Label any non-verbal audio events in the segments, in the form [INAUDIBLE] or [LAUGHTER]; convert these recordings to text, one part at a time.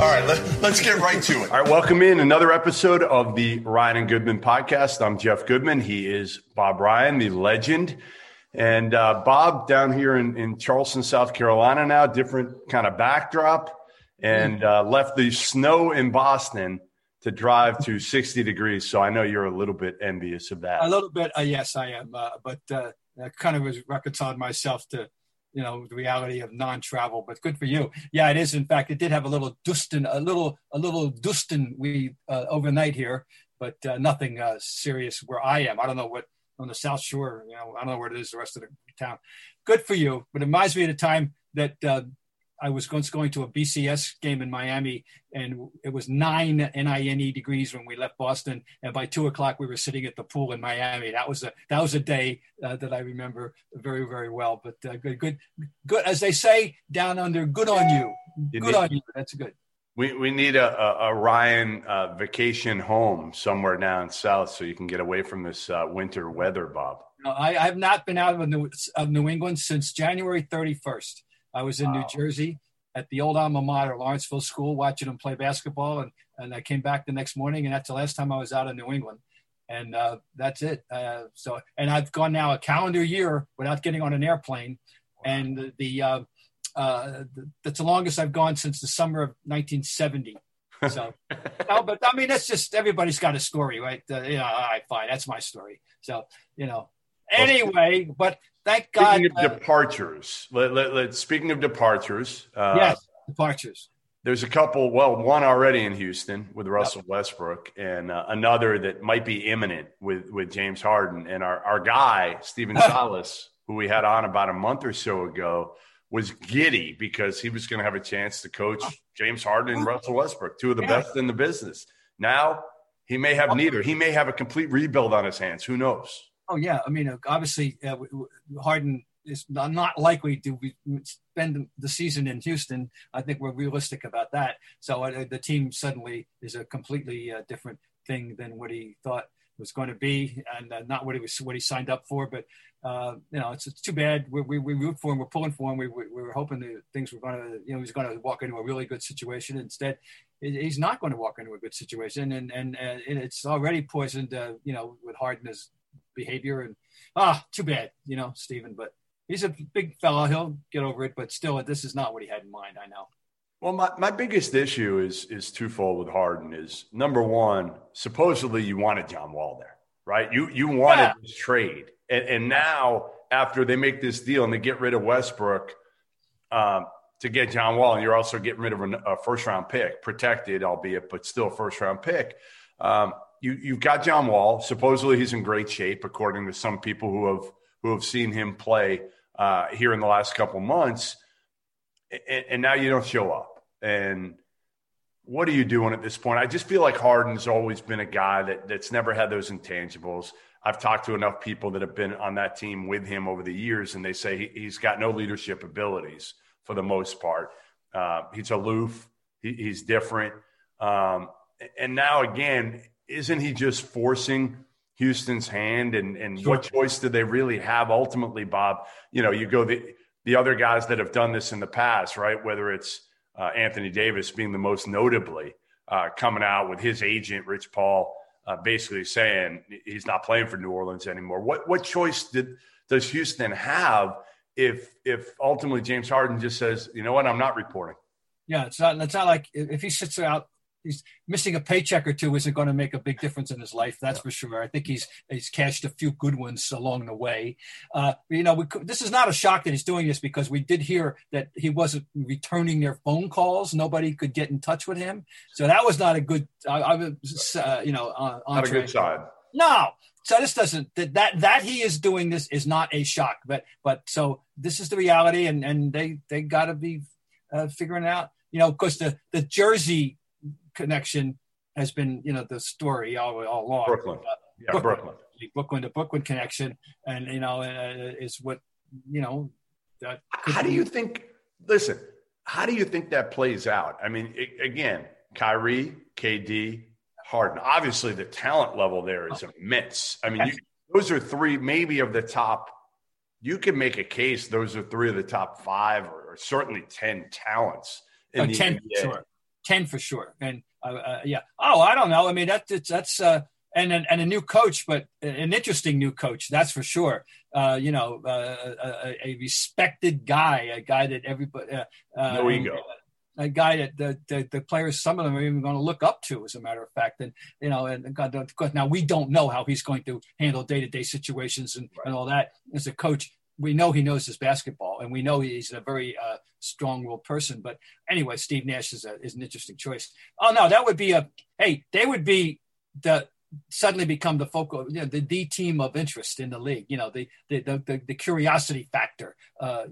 All right, let, us get right to it. All right, welcome in another episode of the Ryan and Goodman podcast. I'm Jeff Goodman. He is Bob Ryan, the legend. And uh, Bob down here in, in Charleston, South Carolina now, different kind of backdrop, and uh, left the snow in Boston to drive to 60 degrees. So I know you're a little bit envious of that. A little bit, uh, yes, I am. Uh, but uh, I kind of was reconciled myself to you know the reality of non-travel but good for you. Yeah it is in fact it did have a little dustin a little a little dustin we uh, overnight here but uh, nothing uh, serious where i am. I don't know what on the south shore you know i don't know where it is the rest of the town. Good for you but it reminds me of the time that uh, I was once going to a BCS game in Miami, and it was nine NINE degrees when we left Boston, and by two o'clock we were sitting at the pool in Miami. That was a that was a day uh, that I remember very very well. But uh, good good good as they say down under. Good on you. you good need, on you. That's good. We, we need a, a, a Ryan uh, vacation home somewhere down south so you can get away from this uh, winter weather, Bob. No, I, I have not been out of New, of New England since January 31st. I was in wow. New Jersey at the old alma mater, Lawrenceville School, watching them play basketball, and and I came back the next morning, and that's the last time I was out in New England, and uh, that's it. Uh, so, and I've gone now a calendar year without getting on an airplane, and the, the uh, uh, that's the longest I've gone since the summer of 1970. [LAUGHS] So, no, but I mean, that's just everybody's got a story, right? Uh, know, all right, fine, that's my story. So, you know, anyway, but thank God. Speaking of uh, departures, let, let, let, speaking of departures, uh, yes, departures. There's a couple. Well, one already in Houston with Russell yep. Westbrook, and uh, another that might be imminent with with James Harden. And our our guy Stephen Silas, [LAUGHS] who we had on about a month or so ago, was giddy because he was going to have a chance to coach James Harden and Russell Westbrook, two of the yeah. best in the business. Now he may have neither. He may have a complete rebuild on his hands. Who knows? Oh yeah, I mean, uh, obviously, uh, Harden is not likely to spend the season in Houston. I think we're realistic about that. So uh, the team suddenly is a completely uh, different thing than what he thought was going to be, and uh, not what he was what he signed up for. But uh, you know, it's, it's too bad. We, we, we root for him. We're pulling for him. We, we, we were hoping that things were going to, you know, he's going to walk into a really good situation. Instead, he's not going to walk into a good situation, and and, and it's already poisoned. you know, with Harden as behavior. And ah, too bad, you know, Stephen. But he's a big fellow; he'll get over it. But still, this is not what he had in mind. I know. Well, my, my biggest issue is is twofold with Harden. Is number one, supposedly you wanted John Wall there, right? You you wanted yeah. this trade, and, and now after they make this deal and they get rid of Westbrook. Um, to get John Wall, and you're also getting rid of a, a first round pick, protected, albeit, but still first round pick. Um, you you've got John Wall. Supposedly he's in great shape, according to some people who have who have seen him play uh, here in the last couple months. And, and, now you don't show up. And what are you doing at this point? I just feel like Harden's always been a guy that that's never had those intangibles. I've talked to enough people that have been on that team with him over the years, and they say he, has got no leadership abilities for the most part. Uh, he's aloof. He, he's different. Um, and now again, isn't he just forcing Houston's hand? And and sure. what choice do they really have ultimately, Bob? You know, you go the the other guys that have done this in the past, right? Whether it's uh, Anthony Davis being the most notably uh, coming out with his agent Rich Paul, uh, basically saying he's not playing for New Orleans anymore. What what choice did does Houston have if if ultimately James Harden just says, you know what, I'm not reporting? Yeah, it's not. It's not like if he sits out he's missing a paycheck or two isn't going to make a big difference in his life. That's for sure. I think he's he's cashed a few good ones along the way. Uh, you know, we, this is not a shock that he's doing this because we did hear that he wasn't returning their phone calls. Nobody could get in touch with him, so that was not a good. I, I was, uh, you know, uh, not a good side. No. So this doesn't that, that that he is doing this is not a shock, but but so this is the reality, and and they they got to be uh, figuring out, you know, because the the Jersey connection has been, you know, the story all, all along. Brooklyn. Uh, yeah, Brooklyn. Brooklyn. Brooklyn to Brooklyn connection. And, you know, uh, is what, you know, how do you think, listen, how do you think that plays out? I mean, it, again, Kyrie, KD, Harden. Obviously, the talent level there is immense. I mean, you, those are three, maybe of the top. You can make a case those are three of the top five, or, or certainly ten talents in oh, the 10, NBA. Sure. Ten for sure. And uh, uh, yeah. Oh, I don't know. I mean, that's that's uh, and and a new coach, but an interesting new coach. That's for sure. Uh, you know, uh, a, a, respected guy, a guy that everybody uh, no ego. A guy that the, the, the, players, some of them are even going to look up to, as a matter of fact. And you know, and God, now we don't know how he's going to handle day to day situations and, right. and all that as a coach we know he knows his basketball, and we know he's a very uh, strong-willed person. But anyway, Steve Nash is, a, is an interesting choice. Oh no, that would be a hey, they would be the suddenly become the focal, you know, the, the team of interest in the league. You know, the the the, the curiosity factor. Uh,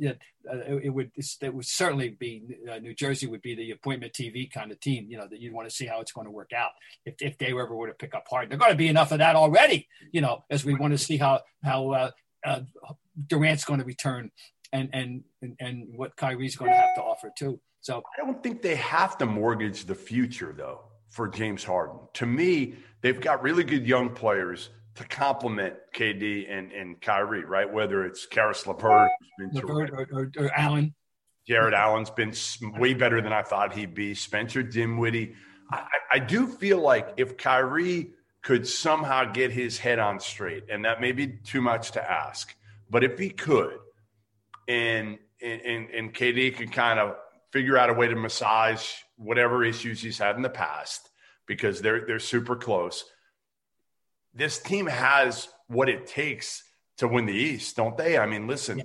uh, it, would it would certainly be uh, New Jersey would be the appointment TV kind of team. You know, that you'd want to see how it's going to work out if if they ever were to pick up hard. There's going to be enough of that already. You know, as we want to see how how uh, uh, Durant's going to return and and and what Kyrie's going to have to offer too. So I don't think they have to mortgage the future though for James Harden. To me, they've got really good young players to complement KD and, and Kyrie, right? Whether it's Caris LeVert, LeVert or, or, or, Allen. Jarrett Allen's been way better than I thought he'd be. Spencer Dinwiddie. I, I do feel like if Kyrie could somehow get his head on straight, and that may be too much to ask, but if he could, and and and KD could kind of figure out a way to massage whatever issues he's had in the past because they're they're super close. This team has what it takes to win the East, don't they? I mean, listen.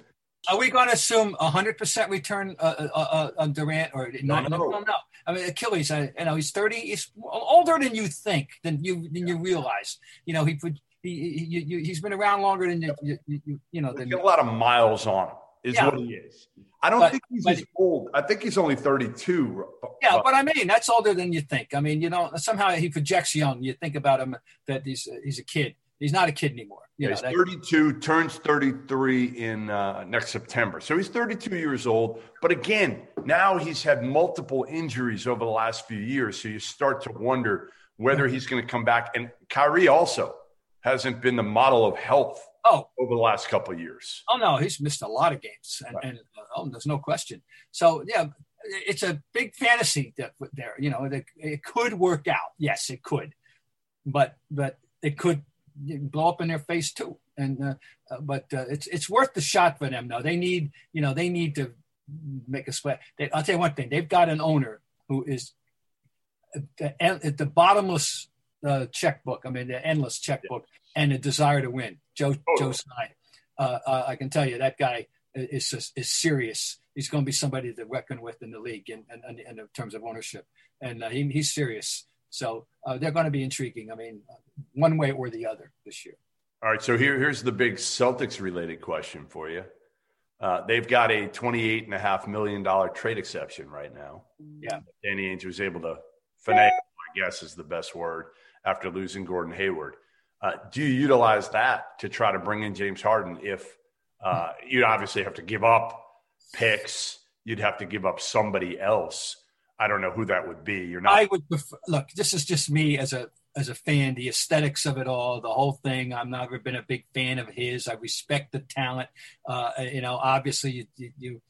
Are we going to assume a hundred percent return uh, uh, uh, on Durant or not? No, no, no. no. I mean, Achilles. I, you know, he's thirty. He's older than you think, than you than you realize. You know, he put he, he, he has been around longer than you you, you, you know. Than, a lot of miles on him. Is yeah. what he is. I don't but, think he's but, as old. I think he's only 32. Yeah, but I mean, that's older than you think. I mean, you know, somehow he projects young. You think about him that he's he's a kid. He's not a kid anymore. You yeah, know, he's 32, turns 33 in uh, next September. So he's 32 years old. But again, now he's had multiple injuries over the last few years. So you start to wonder whether he's going to come back. And Kyrie also hasn't been the model of health oh. over the last couple of years. Oh, no, he's missed a lot of games. And, right. and oh, there's no question. So, yeah, it's a big fantasy that, there. You know, it, it could work out. Yes, it could. But, but it could blow up in their face too. And uh, uh, but uh, it's it's worth the shot for them though. They need you know they need to make a sweat. They, I'll tell you one thing: they've got an owner who is the, at the bottomless uh, checkbook. I mean, the endless checkbook and a desire to win. Joe oh. Joe. Uh, uh, I can tell you that guy is is, is serious. He's going to be somebody to reckon with in the league in, in, in terms of ownership, and he, he's serious. So uh, they're going to be intriguing. I mean, one way or the other this year. All right. So here, here's the big Celtics related question for you. Uh, they've got a $28.5 million trade exception right now. Yeah. Danny Ainge was able to finagle, I guess is the best word, after losing Gordon Hayward. Uh, do you utilize that to try to bring in James Harden if uh, you'd obviously have to give up picks? You'd have to give up somebody else I don't know who that would be. You're not. I would prefer, look. This is just me as a as a fan. The aesthetics of it all, the whole thing. I've never been a big fan of his. I respect the talent. Uh, you know, obviously, you, you, you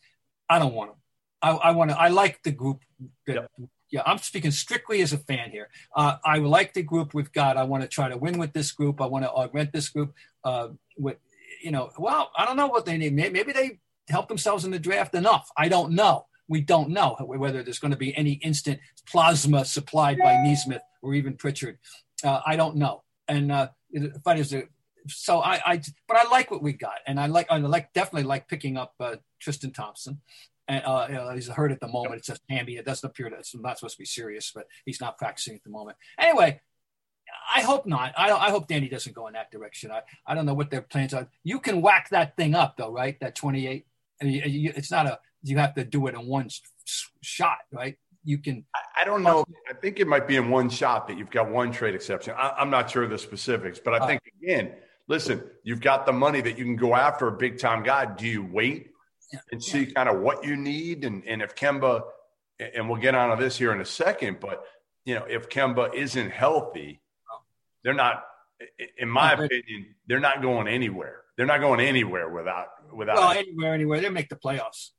I don't want him. I, I want to. I like the group. That, yep. Yeah, I'm speaking strictly as a fan here. Uh, I like the group we've got. I want to try to win with this group. I want to augment this group. Uh, with you know, well, I don't know what they need. Maybe they help themselves in the draft enough. I don't know. We don't know whether there's going to be any instant plasma supplied by Nesmith or even Pritchard. Uh, I don't know. And uh, funny is, so I, I, but I like what we got, and I like, I like definitely like picking up uh, Tristan Thompson. And uh, you know, he's hurt at the moment. It's just hammy. It doesn't appear that it's not supposed to be serious, but he's not practicing at the moment. Anyway, I hope not. I, I hope Danny doesn't go in that direction. I, I don't know what their plans are. You can whack that thing up though, right? That 28. I mean, it's not a you have to do it in one shot, right? You can. I don't know. I think it might be in one shot that you've got one trade exception. I, am not sure of the specifics, but I think again, listen, you've got the money that you can go after a big time guy. Do you wait and see yeah. kind of what you need? And, and if Kemba, and we'll get onto this here in a second, but you know, if Kemba isn't healthy, they're not, in my opinion, they're not going anywhere. They're not going anywhere without without. Well, anywhere, anywhere. They make the playoffs.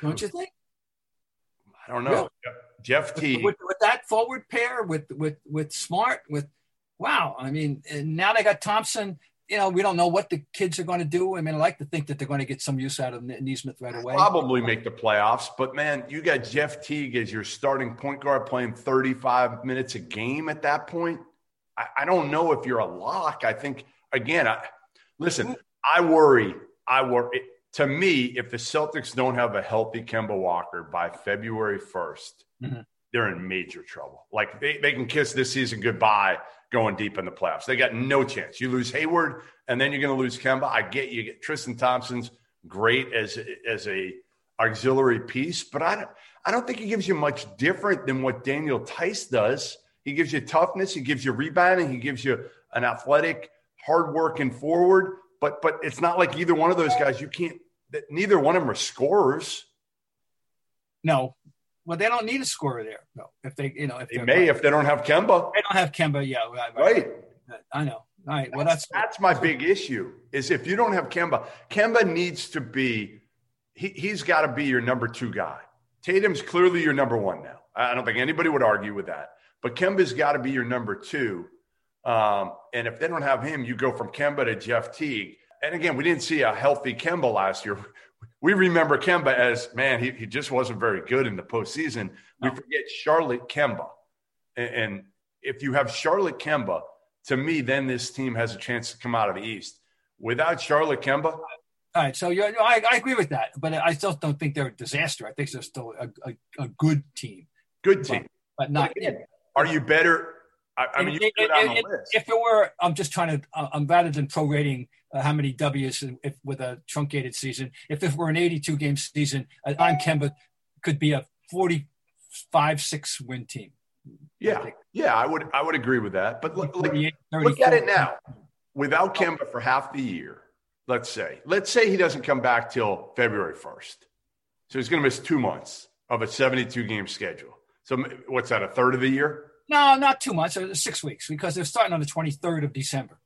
Don't you think? I don't know. Really? Jeff T. With, with, that forward pair, with with with Smart, with wow. I mean, now they got Thompson. You know, we don't know what the kids are going to do. I mean, I like to think that they're going to get some use out of Nesmith right away. Probably make the playoffs, but man, you got Jeff Teague as your starting point guard playing 35 minutes a game at that point. I, I don't know if you're a lock. I think again, I listen. I worry. I worry to me, if the Celtics don't have a healthy Kemba Walker by February 1st, mm-hmm. they're in major trouble. Like they, they can kiss this season goodbye going deep in the playoffs. They got no chance. You lose Hayward and then you're going to lose Kemba. I get you get Tristan Thompson's great as as a auxiliary piece, but I don't I don't think he gives you much different than what Daniel Theis does. He gives you toughness, he gives you rebounding, he gives you an athletic, hardworking forward. But but it's not like either one of those guys you can't neither one of them are scorers. No, well, they don't need a scorer there. No, if they, you know, if they may, if they don't have Kemba, they don't have Kemba. Yeah, right. right. I know. All right. Well, that's that's my big issue. Is if you don't have Kemba, Kemba needs to be. He, he's got to be your number two guy. Tatum's clearly your number one now. I don't think anybody would argue with that. But Kemba's got to be your number two. Um, and if they don't have him, you go from Kemba to Jeff Teague and again, we didn't see a healthy Kemba last year. We remember Kemba as man, he, he just wasn't very good in the postseason. No. We forget Charlotte Kemba. And, and if you have Charlotte Kemba, to me, then this team has a chance to come out of the East. Without Charlotte Kemba, all right, so you're, I, I, agree with that, but I still don't think they're a disaster. I think they're still a, a, a good team. Good team, but, but not. Again, are you better? I, I mean, it, it, it, if it were, I'm just trying to. I'm rather than prorating uh, how many W's if, with a truncated season. If it were an 82 game season, uh, on Kemba could be a 45 six win team. Yeah, yeah, I would I would agree with that. But look, look, look at it now. Without Kemba for half the year, let's say, let's say he doesn't come back till February 1st. So he's going to miss two months of a 72 game schedule. So what's that, a third of the year? No, not too much. Uh, six weeks because they're starting on the 23rd of December.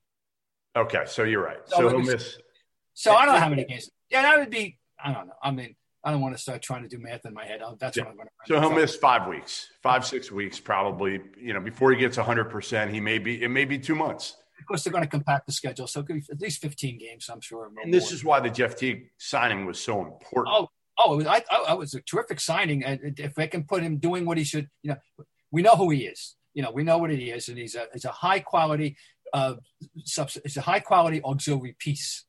Okay, so you're right. So, so he'll miss. So I don't know how many games. Yeah, that would be. I don't know. I mean, I don't want to start trying to do math in my head. That's yeah. what I'm going to. So he'll miss five weeks, five six weeks probably. You know, before he gets 100, percent he may be. It may be two months. Of course, they're going to compact the schedule, so it could be at least 15 games. I'm sure. And this more. is why the Jeff Teague signing was so important. Oh, oh, it was, I, I, it was a terrific signing. And if they can put him doing what he should, you know, we know who he is. You know, we know what he is, and he's a, he's a high quality uh, it's a high quality auxiliary piece.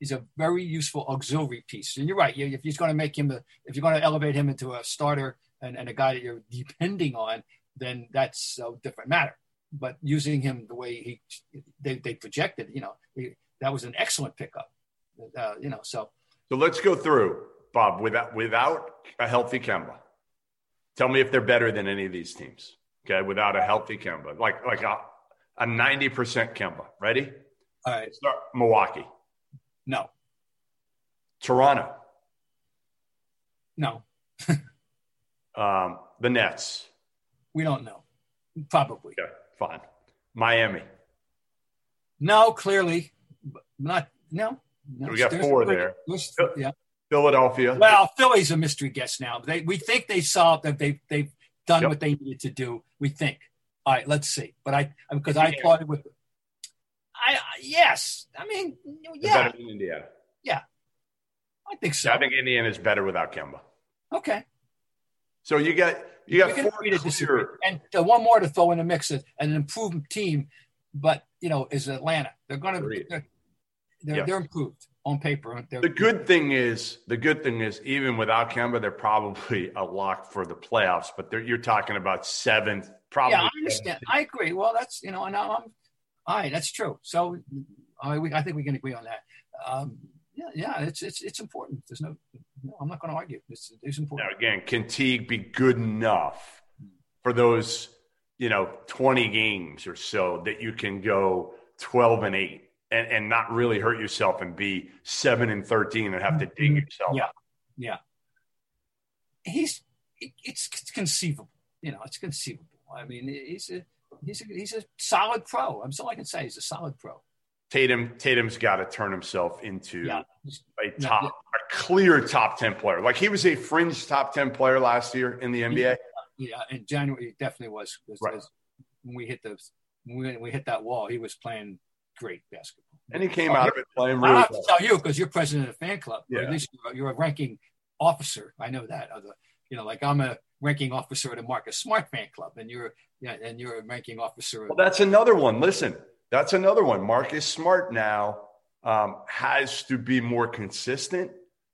He's a very useful auxiliary piece. And you're right. If you're going to make him, a, if you're going to elevate him into a starter and, and a guy that you're depending on, then that's a different matter. But using him the way he they, they projected, you know, he, that was an excellent pickup. Uh, you know, so so let's go through Bob without without a healthy Kemba. Tell me if they're better than any of these teams. Okay, without a healthy Kemba, like like a, a 90% Kemba. Ready? All right. Start Milwaukee. No. Toronto. No. [LAUGHS] Um, the Nets. We don't know. Probably. Yeah, fine. Miami. No, clearly, not. No. no we got four there. yeah. Philadelphia. Well, Philly's a mystery guest now. They we think they solved that they they've done yep. what they needed to do. We think. All right, let's see. But I because I thought it would. I yes, I mean yeah. Better than Indiana. Yeah, I think so. I think Indiana is better without Kemba. Okay. So you got you got four to disagree. And uh, one more to throw in the mix, is an improved team, but you know, is Atlanta. They're going to they're they're, yes. they're, improved on paper. They're, the good thing is the good thing is even without Kemba, they're probably a lock for the playoffs. But you're talking about seventh, probably. Yeah, I understand. I agree. Well, that's you know, and I'm all right. That's true. So I, we, I think we can agree on that. Um, yeah, yeah, it's it's it's important. There's no, no I'm not going to argue. It's it's important. Now again, can Teague be good enough for those, you know, 20 games or so that you can go 12 and eight and and not really hurt yourself and be seven and 13 and have to dig mm-hmm. yourself. Yeah, yeah. He's it's conceivable. You know, it's conceivable. I mean, he's a he's a, he's a solid pro. I'm all I can say. He's a solid pro. Tatum Tatum's got to turn himself into yeah. a top, yeah, a clear top ten player. Like he was a fringe top ten player last year in the NBA. Yeah, in January he definitely was. was, right. was when we hit the when we hit that wall, he was playing great basketball. And he came oh, out of it playing really. I have well. to tell you because you're president of the fan club. Yeah. at least you're, you're, a ranking officer. I know that. The, you know, like I'm a ranking officer at the Marcus Smart fan club, and you're yeah, and you're a ranking officer. Well, that's another one. Listen, that's another one. Marcus Smart now um, has to be more consistent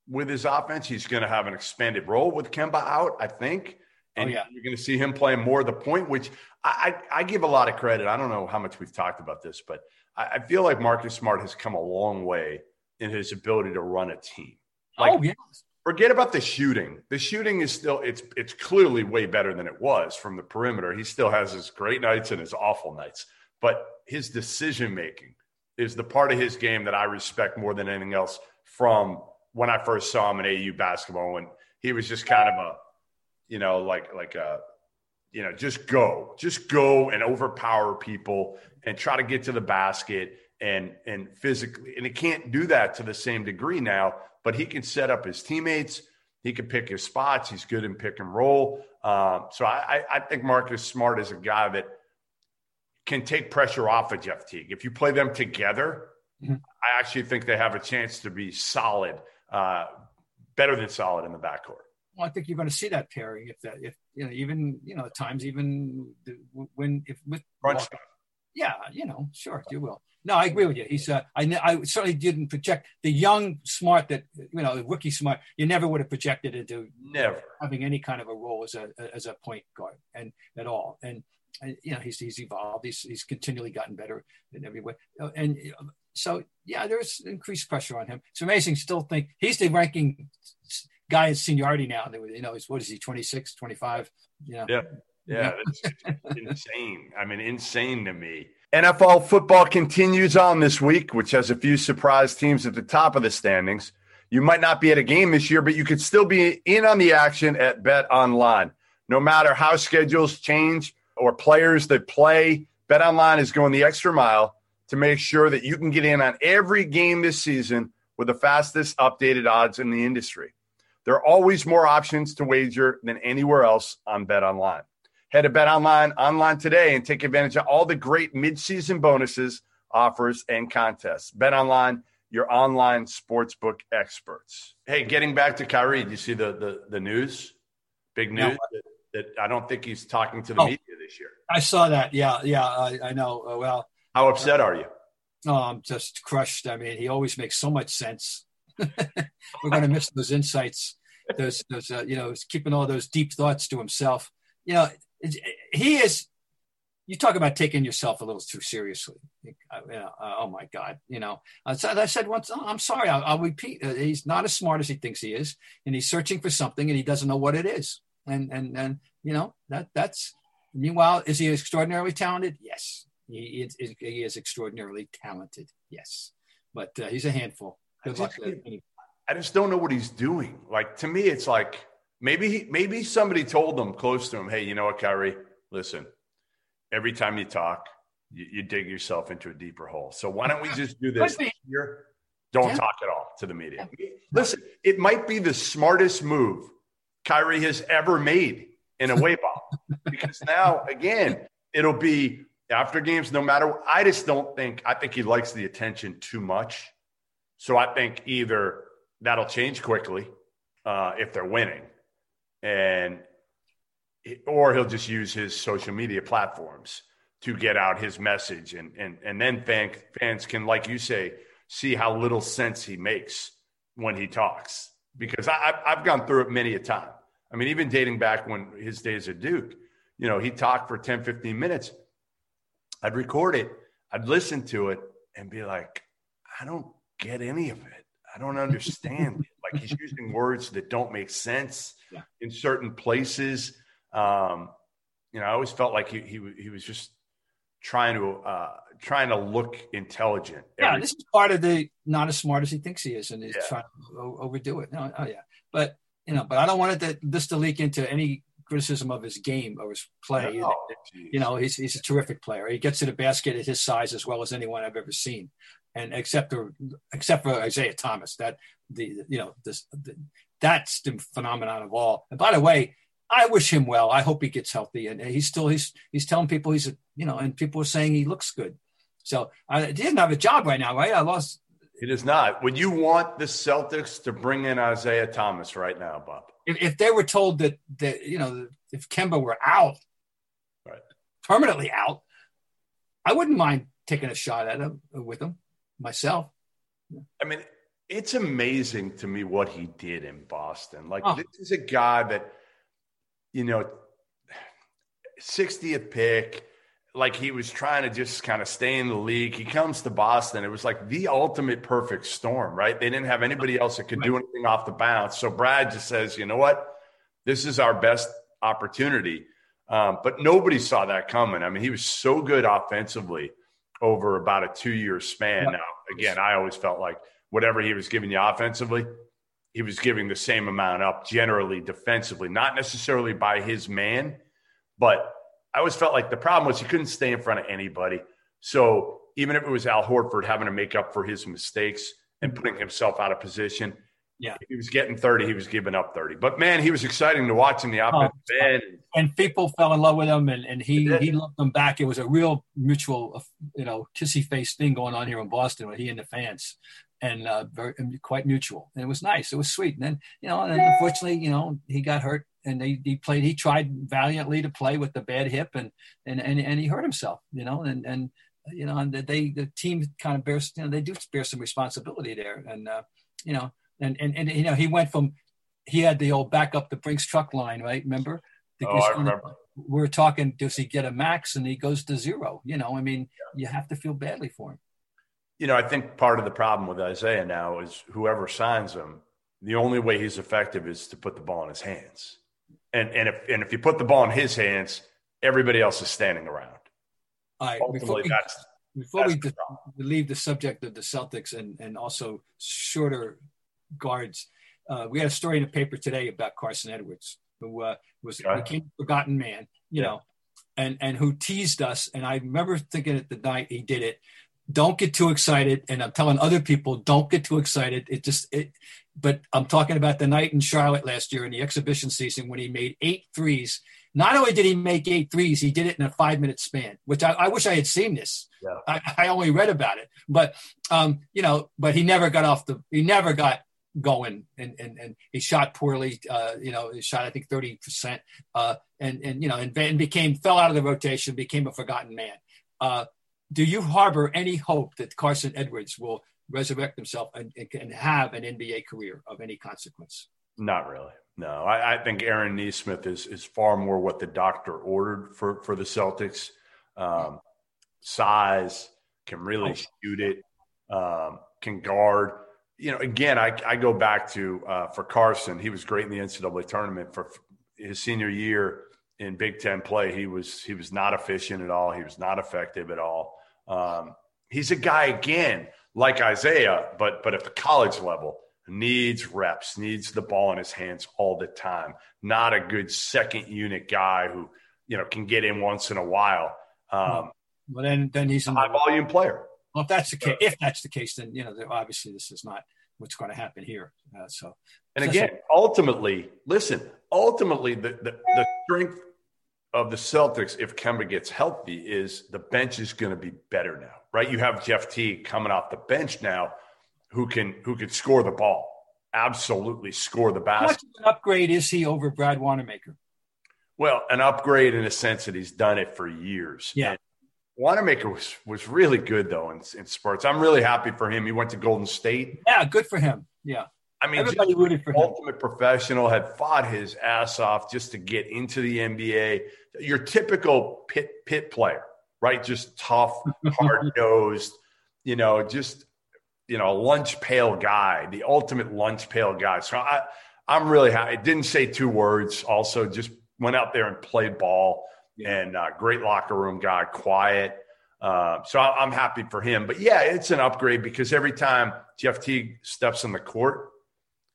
with his offense. He's going to have an expanded role with Kemba out, I think. Oh, and oh, yeah. you're going to see him playing more of the point, which I, I, I, give a lot of credit. I don't know how much we've talked about this, but I, I, feel like Marcus Smart has come a long way in his ability to run a team. Like, oh, yes. Forget about the shooting. The shooting is still it's it's clearly way better than it was from the perimeter. He still has his great nights and his awful nights. But his decision making is the part of his game that I respect more than anything else from when I first saw him in AU basketball when he was just kind of a, you know, like like a, you know, just go, just go and overpower people and try to get to the basket and and physically, and he can't do that to the same degree now. But he can set up his teammates. He can pick his spots. He's good in pick and roll. Um, so I, I think Marcus Smart is a guy that can take pressure off of Jeff Teague. If you play them together, mm-hmm. I actually think they have a chance to be solid, uh, better than solid in the backcourt. Well, I think you're going to see that pairing if that, if you know, even you know, at times even when if with yeah, you know, sure, you will. No, I agree with you. He's uh, I I certainly didn't project the young smart that you know rookie smart. You never would have projected into never having any kind of a role as a as a point guard and at all. And you know he's he's evolved. He's he's continually gotten better in every way. Uh, and so yeah, there's increased pressure on him. It's amazing. Still think he's the ranking guy in seniority now. You know, he's what is he 26, 25? You know? Yeah. Yeah, it's, [LAUGHS] insane. I mean, insane to me. NFL football continues on this week, which has a few surprise teams at the top of the standings. You might not be at a game this year, but you could still be in on the action at Bet Online. No matter how schedules change, or players that play, Bet Online is going the extra mile to make sure that you can get in on every game this season with the fastest updated odds in the industry. There are always more options to wager than anywhere else on BetOnline. Head to Bet online online today and take advantage of all the great midseason bonuses, offers, and contests. Bet Online, your online sportsbook experts. Hey, getting back to Kyrie, do you see the the, the news? Big news that, that, I don't think he's talking to the oh. media this year. I saw that. Yeah, yeah, I, I know. Uh, well, how upset are you? Oh, I'm just crushed. I mean, he always makes so much sense. [LAUGHS] We're going to miss those insights. Those, those, uh, you know, he's keeping all those deep thoughts to himself. You know, he is. You talk about taking yourself a little too seriously. Uh, uh, oh my God! You know, as I said once, oh, I'm sorry. I'll, I'll repeat. Uh, he's not as smart as he thinks he is, and he's searching for something, and he doesn't know what it is. And and and you know that that's Meanwhile, is he extraordinarily talented? Yes. He is, he is extraordinarily talented. Yes. But uh, he's a handful. I. Just, I just don't know what he's doing. Like, to me, it's like Maybe maybe somebody told him close to him, "Hey, you know what, Kyrie? Listen, every time you talk, you, you dig yourself into a deeper hole. So why don't we [LAUGHS] just do this here? Don't yeah. talk at all to the media. Listen, it might be the smartest move Kyrie has ever made in a way ball [LAUGHS] because now again it'll be after games. No matter, I just don't think. I think he likes the attention too much. So I think either that'll change quickly uh, if they're winning, and or he'll just use his social media platforms to get out his message, and and and then fan, fans can, like you say, see how little sense he makes when he talks. Because I, I've gone through it many a time. I mean, even dating back when his days at Duke, you know, he talked for 10, 15 minutes. I'd record it, I'd listen to it, and be like, I don't get any of it. I don't understand. Like he's using words that don't make sense yeah. in certain places. Um, you know, I always felt like he he, he was just trying to uh, trying to look intelligent. Yeah, this is part of the not as smart as he thinks he is, and he's yeah. trying to overdo it. No, oh yeah, but you know, but I don't want it to, this to leak into any criticism of his game or his play. No, you know, he's he's a terrific player. He gets to the basket at his size as well as anyone I've ever seen, and except for except for Isaiah Thomas, that the you know this the, that's the phenomenon of all. And by the way, I wish him well. I hope he gets healthy, and he's still he's he's telling people he's a you know, and people are saying he looks good. So I doesn't have a job right now, right? I lost. It is not. Would you want the Celtics to bring in Isaiah Thomas right now, Bob? If, if they were told that that you know if Kemba were out, right, permanently out, I wouldn't mind taking a shot at him with him myself. I mean, it's amazing to me what he did in Boston. Like oh. this is a guy that, you know, 60th pick like he was trying to just kind of stay in the league. He comes to Boston. It was like the ultimate perfect storm, right? They didn't have anybody else that could do anything off the bounce. So Brad just says, you know what? This is our best opportunity. Um, but nobody saw that coming. I mean, he was so good offensively over about a two year span. Now, again, I always felt like whatever he was giving you offensively, he was giving the same amount up generally defensively, not necessarily by his man, but I always felt like the problem was he couldn't stay in front of anybody. So even if it was Al Horford having to make up for his mistakes and putting himself out of position, yeah, he was getting 30, he was giving up 30. But man, he was exciting to watch in the oh, offensive oh, end. And people fell in love with him and, and he he loved them back. It was a real mutual, uh, you know, kissy face thing going on here in Boston with he and the fans. And uh, very quite mutual. And it was nice. It was sweet. And then, you know, and unfortunately, you know, he got hurt and he, he played he tried valiantly to play with the bad hip and and and, and he hurt himself you know and and you know and they the team kind of bears you know they do bear some responsibility there and uh, you know and, and and you know he went from he had the old back up the Brinks truck line right remember oh, I remember. we're talking does he get a max and he goes to zero you know I mean yeah. you have to feel badly for him you know I think part of the problem with Isaiah now is whoever signs him the only way he's effective is to put the ball in his hands and and if and if you put the ball in his hands, everybody else is standing around. All right, before we, that's, before that's we leave the subject of the Celtics and and also shorter guards, uh, we had a story in the paper today about Carsen Edwards, who uh, was a forgotten man, you yeah. know, and and who teased us. And I remember thinking at the night he did it. Don't get too excited, and I'm telling other people, don't get too excited. It just it but I'm talking about the night in Charlotte last year in the exhibition season when he made eight threes. Not only did he make eight threes, he did it in a five minute span, which I, I wish I had seen this. Yeah. I, I, only read about it, but um, you know, but he never got off the, he never got going and, and, and he shot poorly. Uh, you know, he shot, I think 30%, uh, and, and, you know, and, and became, fell out of the rotation, became a forgotten man. Uh, do you harbor any hope that Carsen Edwards will resurrect himself and, and have an NBA career of any consequence? Not really. No, I, I, think Aaron Nesmith is is far more what the doctor ordered for for the Celtics. Um, size can really oh. shoot it, um, can guard. You know, again, I, I go back to uh, for Carson. He was great in the NCAA tournament for his senior year in Big Ten play. He was he was not efficient at all. He was not effective at all. Um, he's a guy again like Isaiah, but but at the college level, needs reps, needs the ball in his hands all the time. Not a good second unit guy who you know can get in once in a while. Um, well, then then he's a high volume player. Well, if that's the case, if that's the case, then you know obviously this is not what's going to happen here. Uh, so, and again, ultimately, listen, ultimately, the, the the strength of the Celtics, if Kemba gets healthy, is the bench is going to be better now, right? You have Jeff T coming off the bench now, who can who can score the ball, absolutely score the basket. How much an upgrade is he over Brad Wanamaker? Well, an upgrade in a sense that he's done it for years. Yeah. And Wanamaker was was really good though in, in sports. I'm really happy for him. He went to Golden State. Yeah, good for him. Yeah. I mean, everybody rooted for him. Ultimate professional had fought his ass off just to get into the NBA. Your typical Pitt Pitt player, right? Just tough, [LAUGHS] hard nosed. You know, just you know, lunch pail guy, the ultimate lunch pail guy. So I, I'm really happy. I didn't say two words. Also, just went out there and played ball yeah. and uh, great locker room guy, quiet. Uh, so I'm happy for him. But yeah, it's an upgrade because every time Jeff Teague steps on the court,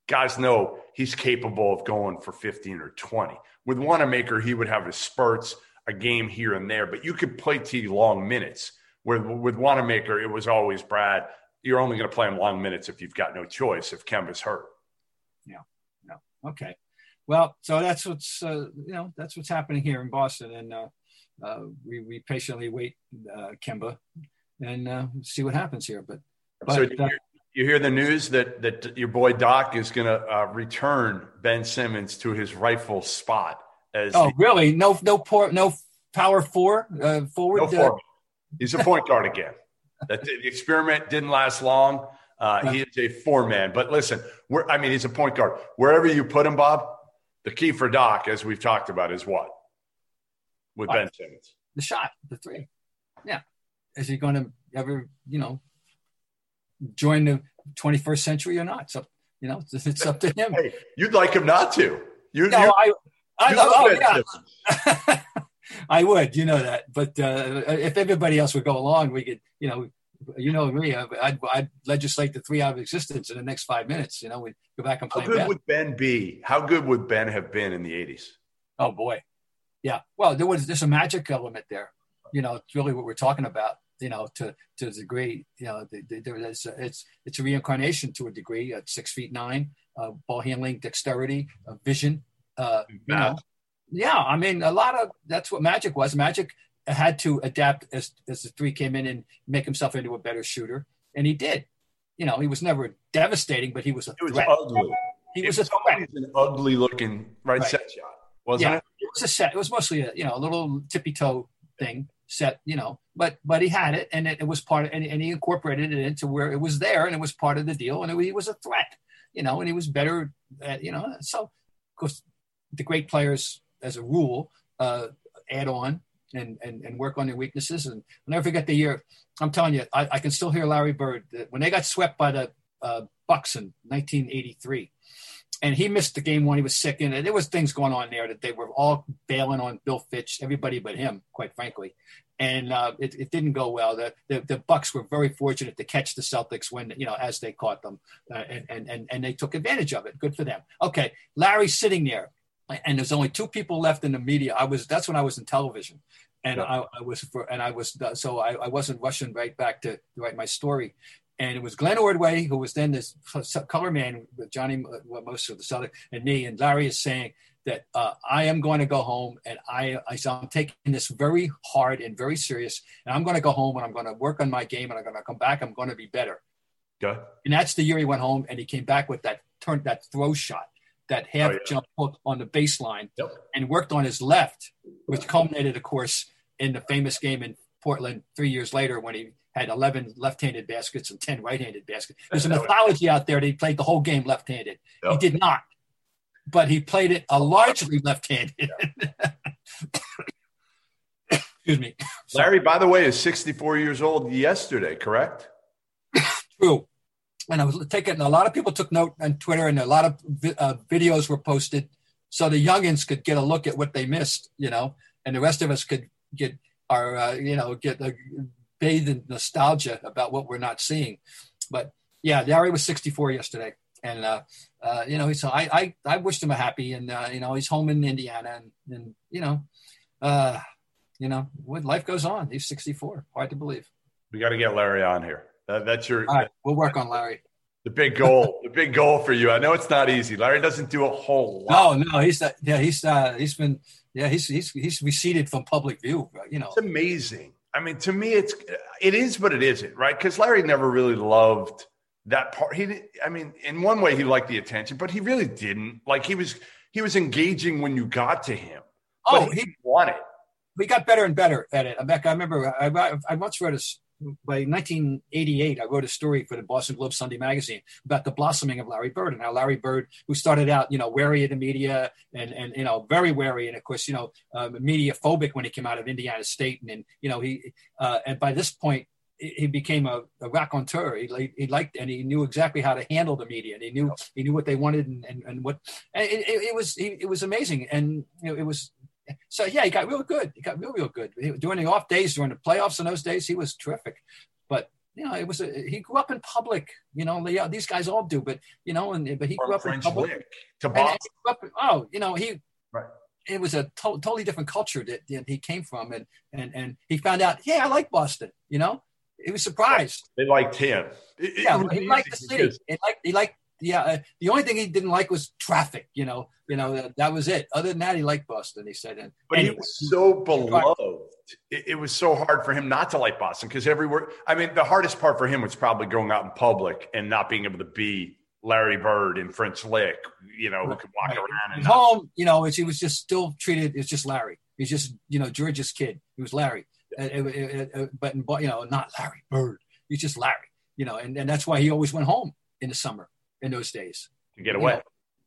guys know he's capable of going for 15 or 20. With Wanamaker, he would have his spurts, a game here and there, but you could play Teague long minutes. With, with Wanamaker, it was always Brad. You're only going to play him long minutes if you've got no choice if Kemba's hurt. Yeah. No. Okay. Well, so that's what's uh, you know that's what's happening here in Boston, and uh, uh, we we patiently wait, uh, Kemba, and uh, see what happens here. But, but so you hear, you hear, the news that that your boy Doc is going to uh, return Ben Simmons to his rightful spot. As oh, the, really? No, no poor, no power four forward. No forward. He's a point guard again. That the experiment didn't last long. Uh, he is a four man. But listen, I mean, he's a point guard. Wherever you put him, Bob, the key for Doc, as we've talked about, is what with Ben Simmons? The shot, the three. Yeah. Is he going to ever, you know, join the 21st century or not? So, you know, it's, [LAUGHS] it's up to him. Hey, you'd like him not to. You, no, you, I, I, oh, yeah. [LAUGHS] I would, you know that. But uh, if everybody else would go along, we could, you know, you know me, I'd, I'd, legislate the three out of existence in the next five minutes. You know, we go back and play. How good would Ben be? How good would Ben have been in the '80s? Oh boy, yeah. Well, there was there's a magic element there. You know, it's really what we're talking about. You know, to to a degree, you know, there is it's it's a reincarnation to a degree at six feet nine, uh, ball handling, dexterity, uh, vision. Uh, you know, yeah. I mean, a lot of that's what magic was. Magic had to adapt as as the three came in and make himself into a better shooter, and he did. You know, he was never devastating, but he was a it was ugly. He it was, was a threat. An ugly looking right, right, set shot, wasn't yeah, it? It was a set. It was mostly a you know a little tippy toe thing set. You know, but but he had it, and it, it was part of, and, and, he incorporated it into where it was there, and it was part of the deal, and it, he was a threat. You know, and he was better. At, you know, so of course the great players, as a rule, uh, add on and, and, and work on their weaknesses. And I'll never forget the year. I'm telling you, I, I can still hear Larry Bird when they got swept by the uh, Bucks in 1983. And he missed the game when he was sick, and there was things going on there that they were all bailing on Bill Fitch, everybody but him, quite frankly. And uh, it, it, didn't go well. The, the, the Bucks were very fortunate to catch the Celtics when you know as they caught them, uh, and, and and and they took advantage of it. Good for them. Okay, Larry's sitting there and there's only two people left in the media. I was that's when I was in television, and yeah. I, I, was for and I was so I, I, wasn't rushing right back to, write my story. And it was Glenn Ordway, who was then this color man with Johnny, well, most of the Southern, and me. And Larry is saying that uh, I am going to go home, and I, I so I'm taking this very hard and very serious. And I'm going to go home, and I'm going to work on my game, and I'm going to come back. I'm going to be better. And that's the year he went home, and he came back with that turn that throw shot that half oh, yeah. jump hook on the baseline yep. and worked on his left, which culminated, of course, in the famous game in Portland three years later when he had 11 left-handed baskets and 10 right-handed baskets. There's a [LAUGHS] mythology out there that he played the whole game left-handed. Yep. He did not, but he played it a largely left-handed. [COUGHS] Excuse me. Larry, by the way, is 64 years old yesterday, correct? [COUGHS] True and I was taking a lot of people took note on Twitter, and a lot of uh, videos were posted, so the youngins could get a look at what they missed, you know, and the rest of us could get our, uh, you know, get uh, bathed in nostalgia about what we're not seeing. But yeah, Larry was 64 yesterday, and uh, uh, you know, so I, I I wished him a happy, and uh, you know, he's home in Indiana, and, and you know, uh, you know, what life goes on. He's 64. Hard to believe. We got to get Larry on here. That, that's your. All right, we'll work on Larry. The big goal, [LAUGHS] the big goal for you. I know it's not easy. Larry doesn't do a whole lot. No, no, he's yeah, he's uh, he's been yeah, he's he's he's receded from public view. You know, it's amazing. I mean, to me, it's it is, but it isn't, right? Because Larry never really loved that part. He, I mean, in one way, he liked the attention, but he really didn't. Like he was he was engaging when you got to him. Oh, he, he wanted. We got better and better at it. I remember I, I once read a by 1988, I wrote a story for the Boston Globe Sunday magazine about the blossoming of Larry Bird and how Larry Bird, who started out, you know, wary of the media and, and you know, very wary and of course, you know, um, media phobic when he came out of Indiana State. And, and you know, he, uh, and by this point, he became a, a raconteur. He, he liked and he knew exactly how to handle the media. And he knew he knew what they wanted and, and, and what and it, it, it was he, it was amazing. And you know, it was so yeah, he got real good. He got real, real good. During the off days, during the playoffs in those days, he was terrific. But you know, it was a, he grew up in public. You know, they, these guys all do, but you know, and but he grew up French in public. To Boston. Up, oh, you know, he right. It was a to- totally different culture that, that, he came from, and and and he found out, yeah, I like Boston. You know, he was surprised. They liked him. It, yeah, it he liked the city. He liked he liked yeah, uh, the only thing he didn't like was traffic. You know, you know uh, that was it. Other than that, he liked Boston. He said, and but he was so beloved. It, it, was so hard for him not to like Boston because everywhere. I mean, the hardest part for him was probably going out in public and not being able to be Larry Bird and French Lick. You know, who could walk right. around and home. You know, he was just still treated. It's just Larry. He's just you know George's kid. He was Larry, but you know not Larry Bird. He's just Larry. You know, and, and that's why he always went home in the summer in those days to get away. You know,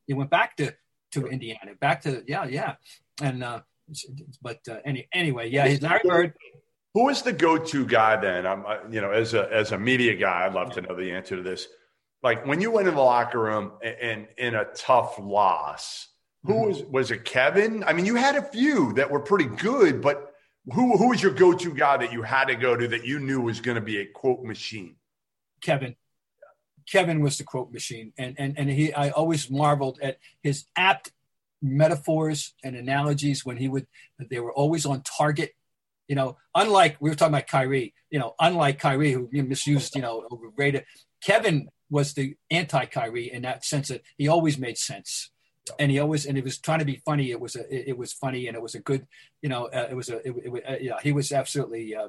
he went back to to Indiana, back to yeah, yeah, and uh, but uh, any anyway, yeah, he's Larry Bird. Who is the go-to guy then? I'm, uh, you know, as a as a media guy, I'd love yeah. to know the answer to this. Like when you went in the locker room and, and in a tough loss, who mm-hmm. was was it? Kevin? I mean, you had a few that were pretty good, but who who was your go-to guy that you had to go to that you knew was going to be a quote machine? Kevin. Kevin was the quote machine, and and and he I always marveled at his apt metaphors and analogies when he would they were always on target. You know, unlike we were talking about Kyrie, you know, unlike Kyrie who misused, you know, overrated. Kevin was the anti Kyrie in that sense that he always made sense. And he always, and it was trying to be funny. It was a, it, was funny, and it was a good, you know, uh, it was a, it, it, uh, yeah, he was absolutely uh,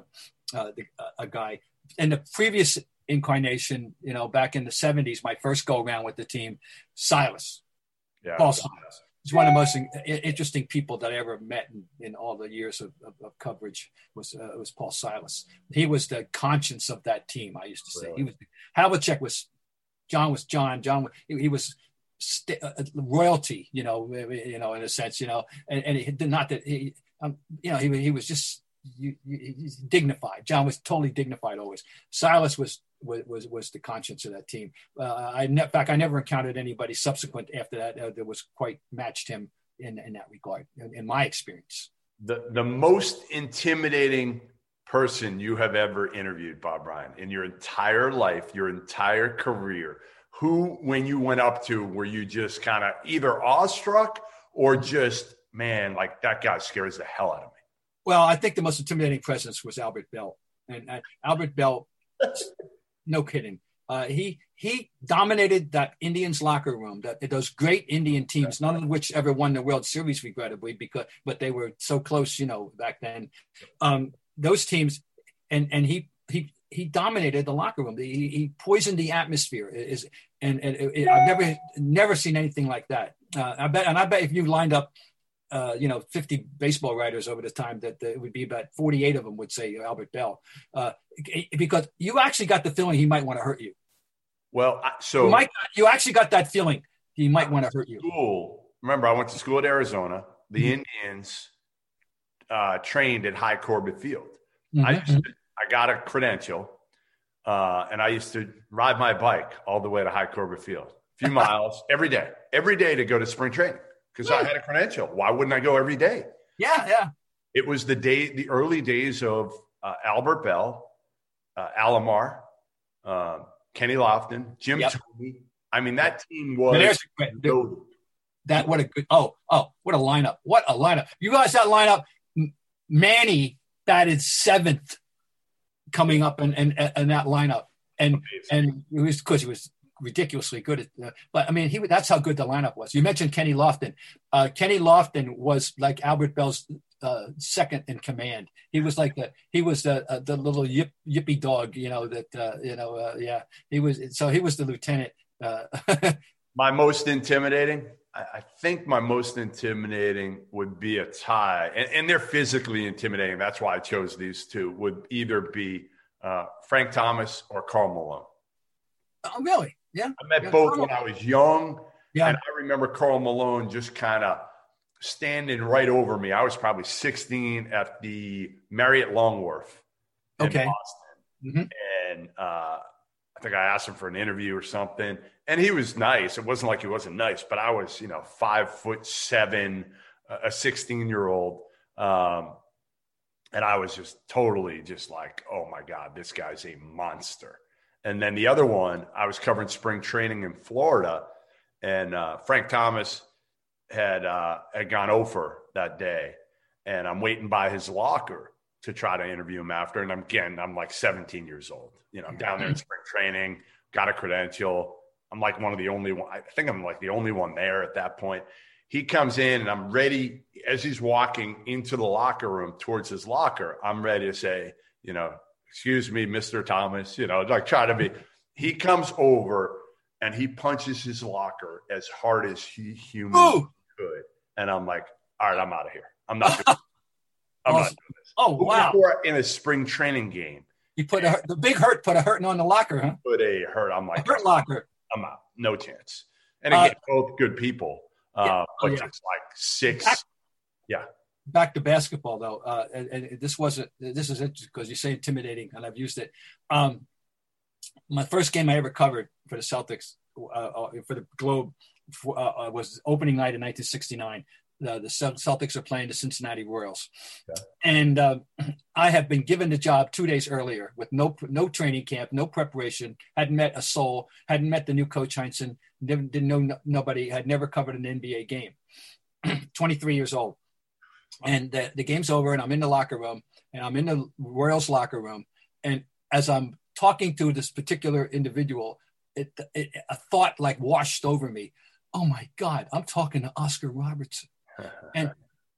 uh, the, uh, a guy. And the previous incarnation, you know, back in the 70s, my first go around with the team, Silas. Yeah. Paul Silas. He's one of the most interesting people that I ever met in, in all the years of, of, of coverage was uh, was Paul Silas. He was the conscience of that team. I used to say really? he was Havlicek was John was John. John he, he was st- uh, uh royalty, you know, you know, in a sense, you know, and, and he, not that he, um, you know, he he was just you, you, dignified. John was totally dignified always. Silas was was was the conscience of that team. Uh, I in fact I never encountered anybody subsequent after that uh, that was quite matched him in in that regard. In, in my experience, the the most intimidating person you have ever interviewed, Bob Ryan, in your entire life, your entire career. Who, when you went up to, were you just kind of either awestruck or just, man, like that guy scares the hell out of me? Well, I think the most intimidating presence was Albert Belle and uh, Albert Belle [LAUGHS] no kidding. Uh, he he dominated that Indians locker room. That those great Indian teams, none of which ever won the World Series, regrettably, because but they were so close, you know, back then. Um, those teams, and and he he he dominated the locker room. He, he poisoned the atmosphere. Is and, and it, it, I've never never seen anything like that. Uh, I bet, and I bet if you lined up uh, you know, 50 baseball writers over the time that it would be about 48 of them would say Albert Belle, uh, because you actually got the feeling he might want to hurt you. Well, so you, might, you actually got that feeling he might want to hurt you. School. Remember, I went to school at Arizona. The mm-hmm. Indians uh, trained at Hi Corbett Field. Mm-hmm. I, to, I got a credential, uh, and I used to ride my bike all the way to Hi Corbett Field, a few [LAUGHS] miles every day, every day to go to spring training because I had a credential. Why wouldn't I go every day? Yeah, yeah. It was the day, the early days of uh, Albert Belle, uh, Alomar, uh, Kenny Lofton, Jim yep. I mean, that team was There's a great- loaded. that what a good oh oh what a lineup what a lineup you guys that lineup manny batted seventh coming up and in, in that lineup. And and it was because he was ridiculously good at uh, but i mean he that's how good the lineup was. You mentioned kenny lofton. Uh, kenny lofton was like albert belle's uh, second in command. He was like the he was the uh, the little yip, yippy dog you know that uh, you know uh, yeah. He was so he was the lieutenant uh, [LAUGHS] My most intimidating, I, think my most intimidating would be a tie, and, and they're physically intimidating. That's why I chose these two. Would either be uh, Frank Thomas or Karl Malone. oh really yeah I met Yeah, both when I was young, yeah and I remember Karl Malone just kind of standing right over me. I was probably 16 at the Marriott Long Wharf in Okay. Boston, and uh, I think I asked him for an interview or something, and he was nice. It wasn't like he wasn't nice, but I was, you know, five foot seven, a 16 year old. Um, and I was just totally just like, oh my God, this guy's a monster. And then the other one, I was covering spring training in Florida, and uh, Frank Thomas had uh, had gone over that day, and I'm waiting by his locker to try to interview him after. And I'm again, I'm like 17 years old. You know, I'm down there in mm-hmm. spring training, got a credential. I'm like one of the only one. I think I'm like the only one there at that point. He comes in, and I'm ready as he's walking into the locker room towards his locker. I'm ready to say, you know, excuse me, Mr. Thomas. You know, like try to be. He comes over and he punches his locker as hard as he humanly Ooh. could. And I'm like, all right, I'm out of here. I'm not. [LAUGHS] I'm not doing this. oh wow Before in a spring training game, You put a, the big hurt put a hurting on the locker, huh? put a hurt. I'm A like, hurt locker. I'm out. No chance. And Uh, again, both good people, uh, Yeah. Oh, but yeah. just like six. Back- Yeah. Back to basketball though, uh, and, and this wasn't. This is interesting because you say intimidating, and I've used it. Um, my first game I ever covered for the Celtics uh, uh, for the Globe uh, uh, was opening night in 1969. Uh, the Celtics are playing the Cincinnati Royals, and uh, I had been given the job two days earlier with no no training camp, no preparation. Hadn't met a soul. Hadn't met the new coach Heinsohn. Never, didn't know no, nobody. Had never covered an NBA game. [CLEARS THROAT] 23 years old, and the, the game's over, and I'm in the locker room, and I'm in the Royals locker room, and as I'm talking to this particular individual, it, it a thought like washed over me. Oh my God, I'm talking to Oscar Robertson [LAUGHS] and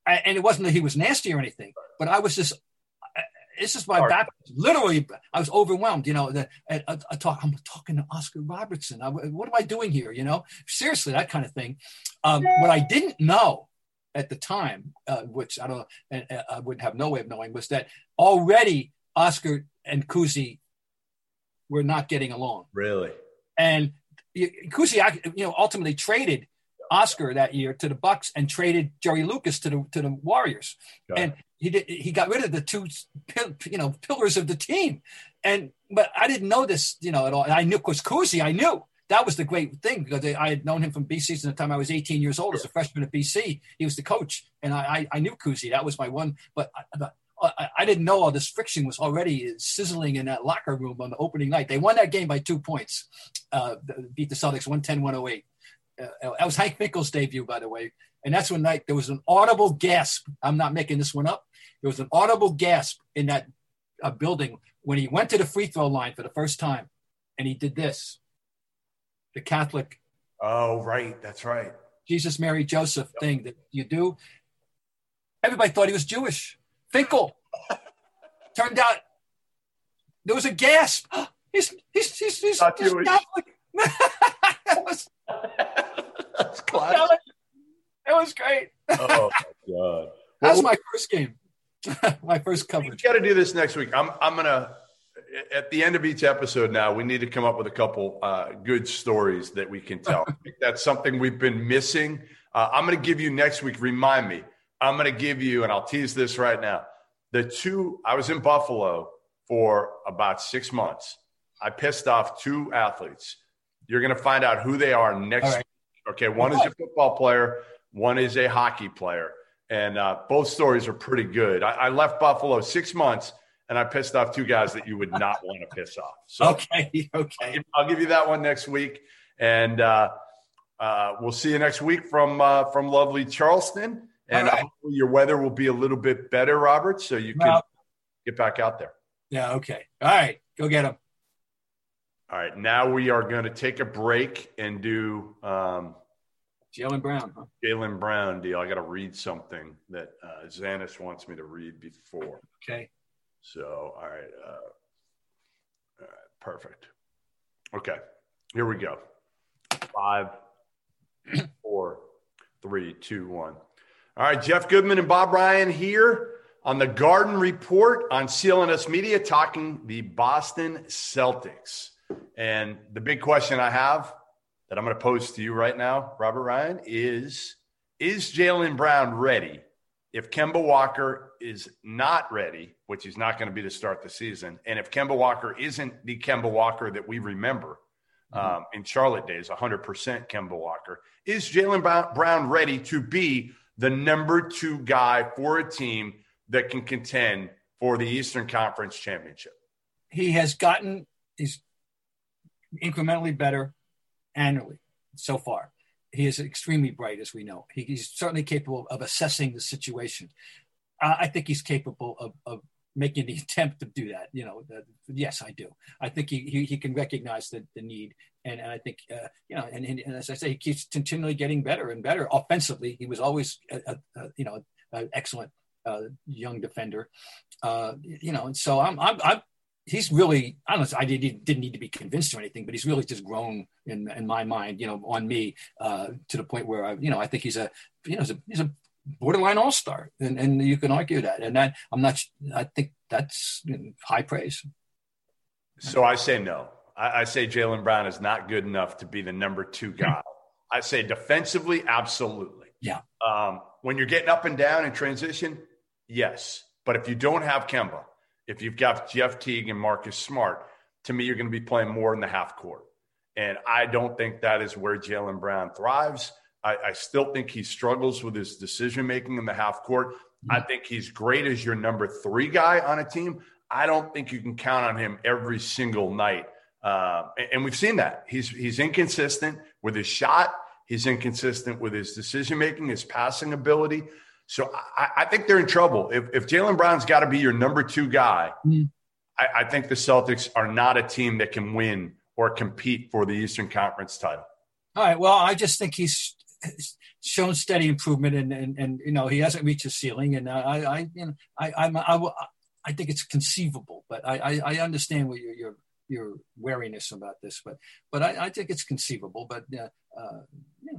I- and it wasn't that he was nasty or anything, but I was just. I- It's just my back. Literally, I was overwhelmed. You know, that I, I, I talk. I'm talking to Oscar Robertson. I, what am I doing here? You know, seriously, that kind of thing. Um, what I didn't know at the time, uh, which I don't, know, uh, I wouldn't have no way of knowing, was that already Oscar and Cousy were not getting along Really? and Cousy, you know, ultimately traded Oscar that year to the Bucks and traded Jerry Lucas to the to the Warriors, Got and he did he got rid of the two, you know, pillars of the team, and but I didn't know this, you know, at all. And I knew, because Cousy, I knew that was the great thing because I had known him from BC since the time I was 18 years old as a freshman at BC. He was the coach, and I I, I knew Cousy. That was my one, but. I, I, I didn't know all this friction was already sizzling in that locker room on the opening night. They won that game by two points, uh, beat the Celtics 110 108. Uh, that was Hank Finkel's debut, by the way. And that's when night there was an audible gasp. I'm not making this one up. There was an audible gasp in that uh, building when he went to the free throw line for the first time and he did this the Catholic Oh, right. That's right. Jesus, Mary, Joseph thing that you do. Everybody thought he was Jewish. Finkel. [LAUGHS] Turned out there was a gasp. [GASPS] He's he's he's, he's, Not he's Jewish. Catholic. [LAUGHS] it [LAUGHS] was That's classic. it was great. [LAUGHS] Oh my god. That was my first game. [LAUGHS] my first we coverage. got to do this next week. I'm I'm gonna at the end of each episode now. We need to come up with a couple uh, good stories that we can tell. That's something we've been missing. Uh, I'm gonna give you next week. Remind me. I'm gonna give you, and I'll tease this right now. The two. I was in Buffalo for about six months. I pissed off two athletes. You're gonna find out who they are next All right. Okay, one is a football player, one is a hockey player, and uh, both stories are pretty good. I, I left Buffalo six months, and I pissed off two guys that you would not want to piss off. So [LAUGHS] Okay, okay. I'll give you that one next week. And uh, uh, we'll see you next week from uh, from lovely Charleston. And right. hopefully your weather will be a little bit better, Robert, so you can Well- get back out there. Yeah. Okay. All right. Go get him. All right, now we are going to take a break and do um, Jaylen Brown. Huh? Jaylen Brown deal. I got to read something that uh, Zanis wants me to read before. Okay. So, all right, uh, all right, perfect. Okay, here we go. Five, [CLEARS THROAT] four, three, two, one. All right, Jeff Goodman and Bob Ryan here on the Garden Report on CLNS Media, talking the Boston Celtics. And the big question I have that I'm going to pose to you right now, Robert Ryan, is Is Jaylen Brown ready if Kemba Walker is not ready, which he's not going to be to start the season, and if Kemba Walker isn't the Kemba Walker that we remember um, in Charlotte days, 100% Kemba Walker, is Jaylen Brown- Brown ready to be the number two guy for a team that can contend for the Eastern Conference Championship? He has gotten he's incrementally better annually so far. He is extremely bright, as we know. He, he's certainly capable of assessing the situation. I, I think he's capable of, of making the [LAUGHS] attempt to do that. You know, the, yes, I do. I think he, he, he can recognize the, the need. And, and I think, uh, you know, and, and, and as I say, he keeps continually getting better and better offensively. He was always, a, a, you know, an excellent uh, young defender. Uh, you know, and so I'm, I'm, I'm he's really I don't know I didn't, didn't need to be convinced or anything, but he's really just grown in in my mind, you know, on me uh, to the point where I, you know, I think he's a you know he's a, he's a borderline all star, and and you can argue that, and that I'm not I think that's high praise. So I say no. I, I say Jaylen Brown is not good enough to be the number two guy. I say defensively, absolutely. Yeah. Um, when you're getting up and down in transition, yes. But if you don't have Kemba, if you've got Jeff Teague and Marcus Smart, to me, you're going to be playing more in the half court. And I don't think that is where Jaylen Brown thrives. I, I still think he struggles with his decision making in the half court. I think he's great as your number three guy on a team. I don't think you can count on him every single night. Uh, and, and we've seen that. He's he's inconsistent with his shot. He's inconsistent with his decision making, his passing ability. So I, I think they're in trouble. If, if Jaylen Brown's got to be your number two guy, Mhm. I, I think the Celtics are not a team that can win or compete for the Eastern Conference title. All right. Well, I just think he's shown steady improvement, and and, and you know he hasn't reached his ceiling, and I I you know I I'm, I I think it's conceivable, but I I, I understand what your your your wariness about this, but but I, I think it's conceivable, but. Uh, uh,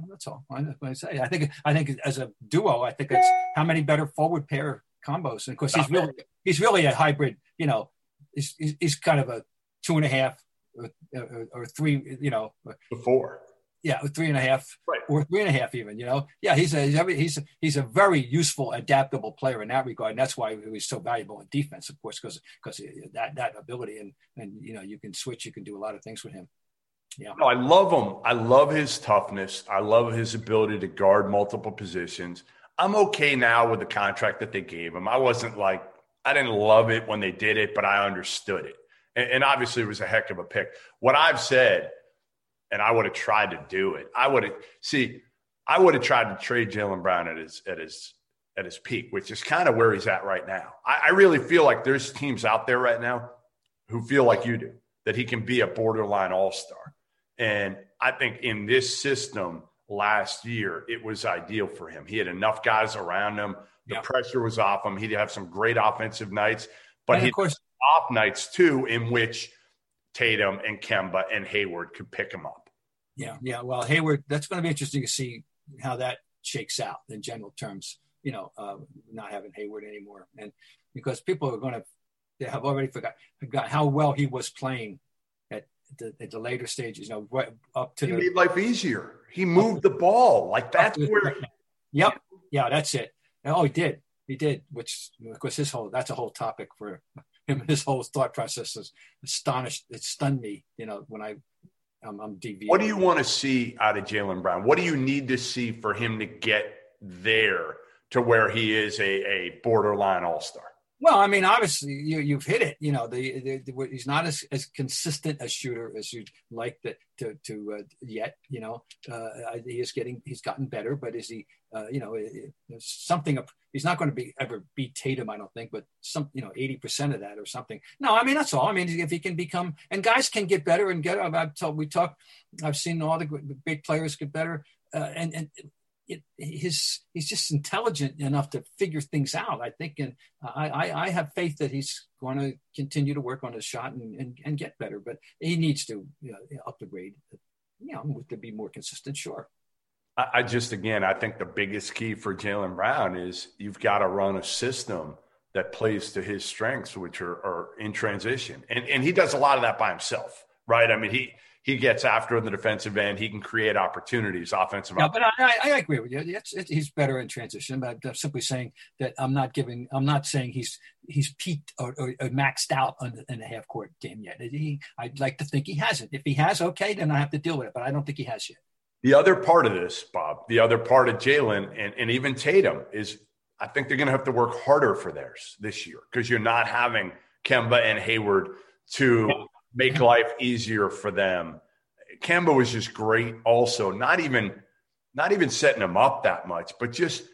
that's all I, I say. I think I think as a duo, I think it's how many better forward pair combos. And of course, he's really he's really a hybrid. You know, he's he's, he's kind of a two and a half or, or, or three. You know, Before. Yeah, three and a half, Right. or three and a half even. You know, yeah, he's a he's a, he's a, he's very useful, adaptable player in that regard, and that's why he was so valuable in defense, of course, because because that that ability and and you know you can switch, you can do a lot of things with him. Yeah, No, I love him. I love his toughness. I love his ability to guard multiple positions. I'm okay now with the contract that they gave him. I wasn't like, I didn't love it when they did it, but I understood it. And, and obviously, it was a heck of a pick. What I've said, and I would have tried to do it, I would have, see, I would have tried to trade Jaylen Brown at his, at his, at his peak, which is kind of where he's at right now. I, I really feel like there's teams out there right now who feel like you do that he can be a borderline all star. And I think in this system last year, it was ideal for him. He had enough guys around him. The Yeah. pressure was off him. He'd have some great offensive nights, but he of course, off nights too, in which Tatum and Kemba and Hayward could pick him up. yeah, yeah. Well, Hayward, that's going to be interesting to see how that shakes out in general terms. You know, uh, not having Hayward anymore, and because people are going to they have already forgot forgot how well he was playing at the, at the later stages. You know, right up to He the made life easier. He moved the ball. Like that's where Yep. Yeah, that's it. Oh, he did. He did. Which, of course, his whole that's a whole topic for him. His whole thought process is astonished. It stunned me. You know, when I I'm, I'm deviating. What do you want to see out of Jaylen Brown? What do you need to see for him to get there to where he is a, a borderline all star? Well, I mean, obviously you, you've hit it. You know, the, the, the he's not as, as consistent a shooter as you'd like to to, to uh, yet. You know, uh, he is getting he's gotten better, but is he? Uh, you know, something. He's not going to be ever beat Tatum, I don't think, but some you know eighty percent of that or something. No, I mean that's all. I mean, if he can become and guys can get better and get. I've told we talk. I've seen all the big players get better, uh, and and it, his he's just intelligent enough to figure things out. I think, and I, I, I have faith that he's going to continue to work on his shot and, and, and get better. But he needs to you know. You know, to be more consistent. Sure. I just again, I think the biggest key for Jaylen Brown is you've got to run a system that plays to his strengths, which are, are in transition, and and he does a lot of that by himself, right? I mean, he he gets after in the defensive end. He can create opportunities, offensive. Yeah, but I, I, agree with you. It's, it, he's better in transition. But I'm simply saying that I'm not giving. I'm not saying he's he's peaked or, or, or maxed out on, in the half court game yet. He, I'd like to think he hasn't. If he has, okay, then I have to deal with it. But I don't think he has yet. The other part of this, Bob, the other part of Jaylen and, and even Tatum is I think they're going to have to work harder for theirs this year because you're not having Kemba and Hayward to make life easier for them. Kemba was just great also, not even not even setting them up that much, but just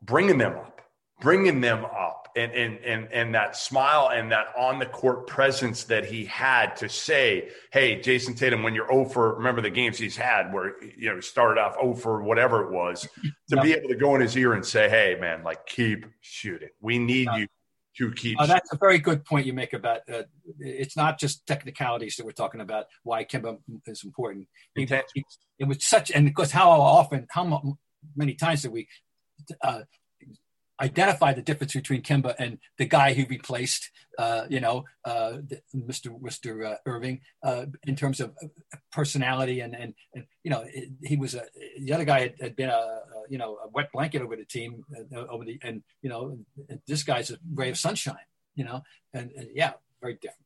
bringing them up, bringing them up and and and and that smile and that on the court presence that he had to say, "Hey, Jayson Tatum, when you're over, remember the games he's had where you know started off over whatever it was, to be able to go in his ear and say, "Hey, man, like keep shooting. We need you to keep. Uh, that's a very good point you make about uh, it's not just technicalities that we're talking about. Why Kemba is important. He, he, it was such, and because how often, how many times did we uh, identify the difference between Kemba and the guy he replaced, uh, you know, uh, Mr. Mr. Uh, Irving, uh, in terms of personality and, and, and you know, he was a, the other guy had, had been a, a, you know, a wet blanket over the team uh, over the, and, you know, this guy's a ray of sunshine, you know, and, and yeah, very different.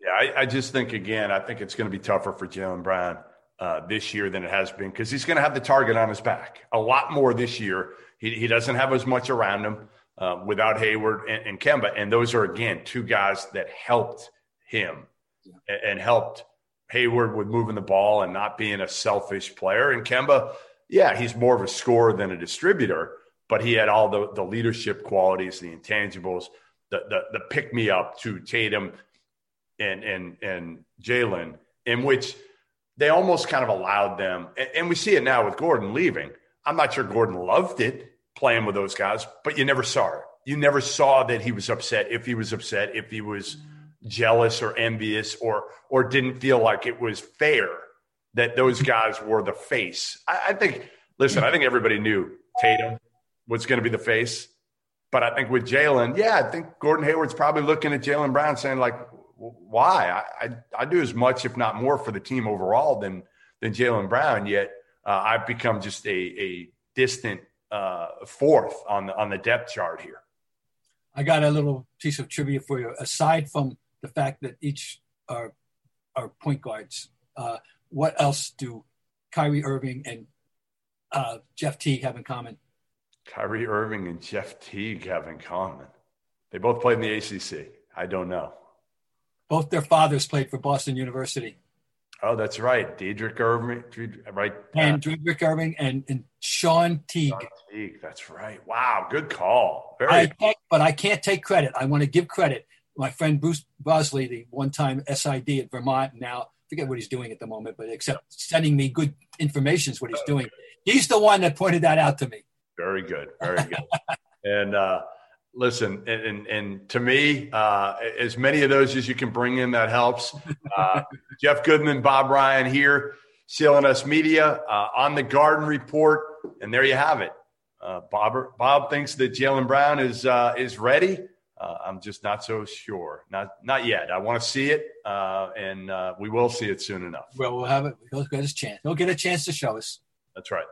Yeah, I, I, just think, again, I think it's going to be tougher for Jaylen Brown uh, this year than it has been because he's going to have the target on his back a lot more this year he, he doesn't have as much around him uh, without Hayward and, and, Kemba. And those are, again, two guys that helped him yeah. and, and, helped Hayward with moving the ball and not being a selfish player. And Kemba, yeah, he's more of a scorer than a distributor, but he had all the, the leadership qualities, the intangibles, the, the, the pick me up to Tatum and, and, and Jaylen, in which they almost kind of allowed them. And, and we see it now with Gordon leaving. I'm not sure Gordon loved it playing with those guys, but you never saw it. You never saw that he was upset if he was upset, if he was jealous or envious or or didn't feel like it was fair that those guys were the face. I, I think listen, I think everybody knew Tatum was going to be the face. But I think with Jaylen, yeah, I think Gordon Hayward's probably looking at Jaylen Brown saying, like, why? I, I, I do as much, if not more, for the team overall than than Jaylen Brown. Yet uh, I've become just a, a distant uh, fourth on the on the depth chart here. I got a little piece of trivia for you. Aside from the fact that each are are point guards, uh, what else do Kyrie Irving and uh, Jeff Teague have in common? Kyrie Irving and Jeff Teague have in common. They both played in the ACC. I don't know. Both their fathers played for Boston University. Oh, that's right. Drederick Irving, right? And Drederick Irving and, and Shawn Teague. Shawn Teague. That's right. Wow. Good call. Very I but I can't take credit. I want to give credit. My friend Bruce Bosley, the one time SID at Vermont, now forget what he's doing at the moment, but except sending me good information is what he's doing. He's the one that pointed that out to me. Very good. Very good. [LAUGHS] and, uh, listen, and, and, and, to me, uh, as many of those as you can bring in, that helps. Uh, [LAUGHS] Jeff Goodman, Bob Ryan here, CLNS Media uh, on the Garden Report, and there you have it. Uh, Bob, Bob thinks that Jaylen Brown is uh, is ready. Uh, I'm just not so sure. Not not yet. I want to see it, and we will see it soon enough. Well, we'll have it. He'll get his chance. He'll get a chance to show us. That's right.